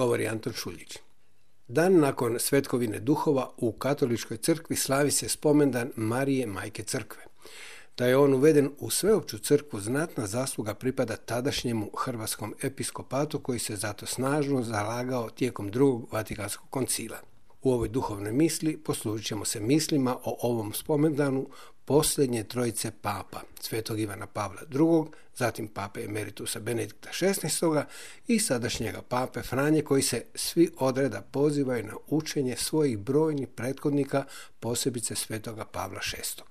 Govori Anton Šuljić. Dan nakon svetkovine duhova u katoličkoj crkvi slavi se spomendan Marije Majke Crkve. Da je on uveden u sveopću crkvu znatna zasluga pripada tadašnjemu hrvatskom episkopatu koji se zato snažno zalagao tijekom drugog Vatikanskog koncila. U ovoj duhovnoj misli poslužit ćemo se mislima o ovom spomendanu posljednje trojice papa, svetog Ivana Pavla II, zatim pape emeritusa Benedikta XVI i sadašnjega pape Franje koji se svi odreda pozivaju na učenje svojih brojnih prethodnika, posebice svetoga Pavla VI.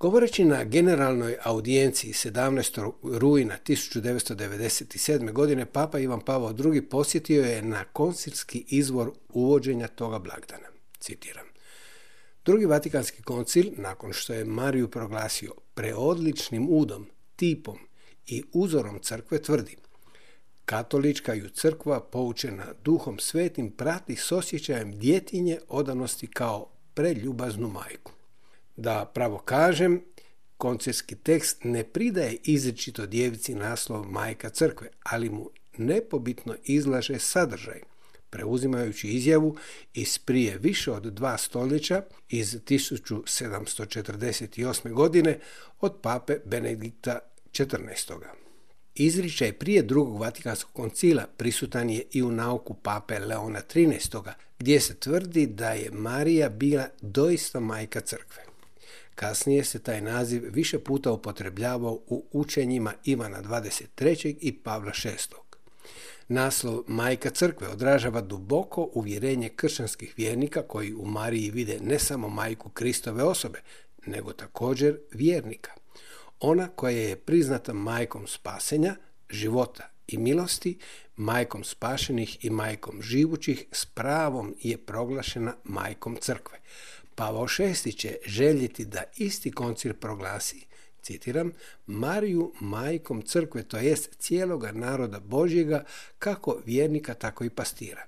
Govoreći na generalnoj audijenciji 17. rujna 1997. godine, Papa Ivan Pavao II. posjetio je na koncilski izvor uvođenja toga blagdana. Citiram. Drugi Vatikanski koncil, nakon što je Mariju proglasio preodličnim udom, tipom i uzorom crkve, tvrdi Katolička ju crkva poučena duhom svetim prati s osjećajem djetinje odanosti kao preljubaznu majku. Da pravo kažem, koncilski tekst ne pridaje izričito djevici naslov majka crkve, ali mu nepobitno izlaže sadržaj – preuzimajući izjavu iz prije više od dva stoljeća iz 1748. godine od pape Benedikta XIV. Izričaj prije drugog Vatikanskog koncila prisutan je i u nauku pape Leona XIII. gdje se tvrdi da je Marija bila doista majka crkve. Kasnije se taj naziv više puta upotrebljavao u učenjima Ivana XXIII. i Pavla VI. Naslov Majka crkve odražava duboko uvjerenje kršćanskih vjernika koji u Mariji vide ne samo majku Kristove osobe, nego također vjernika. Ona koja je priznata majkom spasenja, života i milosti, majkom spašenih i majkom živućih, s pravom je proglašena majkom crkve. Pavao VI će željeti da isti koncil proglasi citiram, Mariju majkom crkve, to jest cijeloga naroda Božjega, kako vjernika, tako i pastira.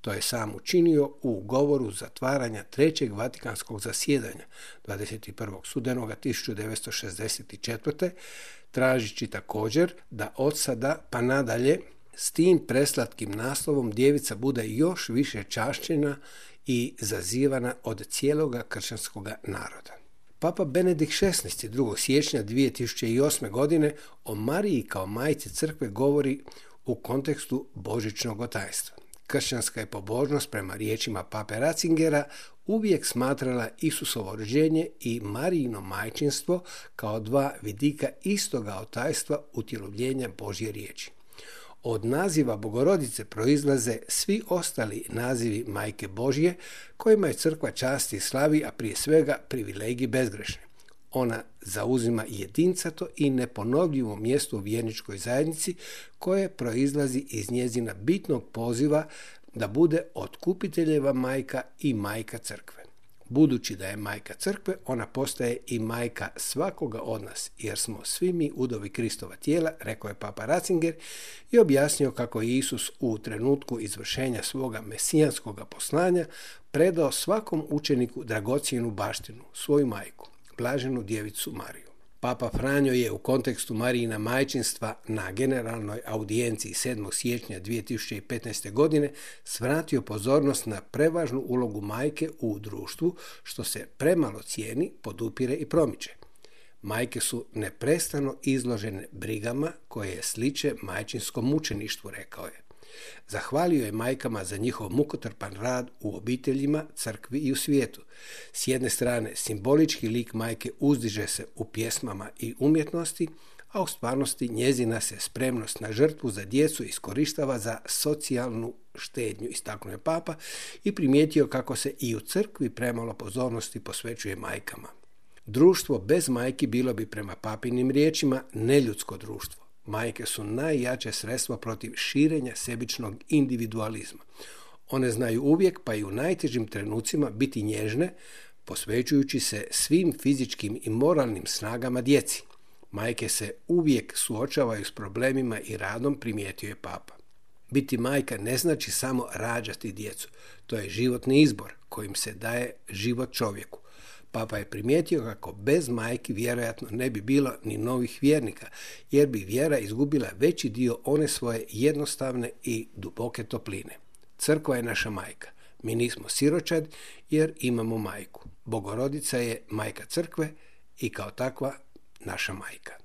To je sam učinio u govoru zatvaranja trećeg vatikanskog zasjedanja 21. sudenoga 1964. tražići također da od sada pa nadalje s tim preslatkim naslovom djevica bude još više čašćena i zazivana od cijeloga kršćanskog naroda. Papa Benedikt XVI. 2. siječnja 2008. godine o Mariji kao majci crkve govori u kontekstu božićnog otajstva. Kršćanska je pobožnost prema riječima pape Ratzingera uvijek smatrala Isusovo rođenje i Marijino majčinstvo kao dva vidika istoga otajstva utjelovljenja Božje riječi. Od naziva Bogorodice proizlaze svi ostali nazivi Majke Božje kojima je crkva časti i slavi, a prije svega privilegiji bezgrešne. Ona zauzima jedincato i neponovljivo mjesto u vjerničkoj zajednici koje proizlazi iz njezina bitnog poziva da bude otkupiteljeva majka i majka crkve. Budući da je majka crkve, ona postaje i majka svakoga od nas, jer smo svi mi udovi Kristova tijela, rekao je Papa Ratzinger i objasnio kako je Isus u trenutku izvršenja svoga mesijanskog poslanja predao svakom učeniku dragocjenu baštinu, svoju majku, blaženu djevicu Mariju. Papa Franjo je u kontekstu Marijina majčinstva na generalnoj audijenciji 7. siječnja 2015. godine svratio pozornost na prevažnu ulogu majke u društvu, što se premalo cijeni, podupire i promiče. Majke su neprestano izložene brigama koje sliče majčinskom mučeništvu, rekao je. Zahvalio je majkama za njihov mukotrpan rad u obiteljima, crkvi i u svijetu. S jedne strane, simbolički lik majke uzdiže se u pjesmama i umjetnosti, a u stvarnosti njezina se spremnost na žrtvu za djecu iskorištava za socijalnu štednju, istaknuo je papa i primijetio kako se i u crkvi premalo pozornosti posvećuje majkama. Društvo bez majki bilo bi prema papinim riječima neljudsko društvo. Majke su najjače sredstvo protiv širenja sebičnog individualizma. One znaju uvijek, pa i u najtežim trenucima, biti nježne, posvećujući se svim fizičkim i moralnim snagama djeci. Majke se uvijek suočavaju s problemima i radom, primijetio je papa. Biti majka ne znači samo rađati djecu. To je životni izbor kojim se daje život čovjeku. Papa je primijetio kako bez majki vjerojatno ne bi bilo ni novih vjernika, jer bi vjera izgubila veći dio one svoje jednostavne i duboke topline. Crkva je naša majka. Mi nismo siročad jer imamo majku. Bogorodica je majka crkve i kao takva naša majka.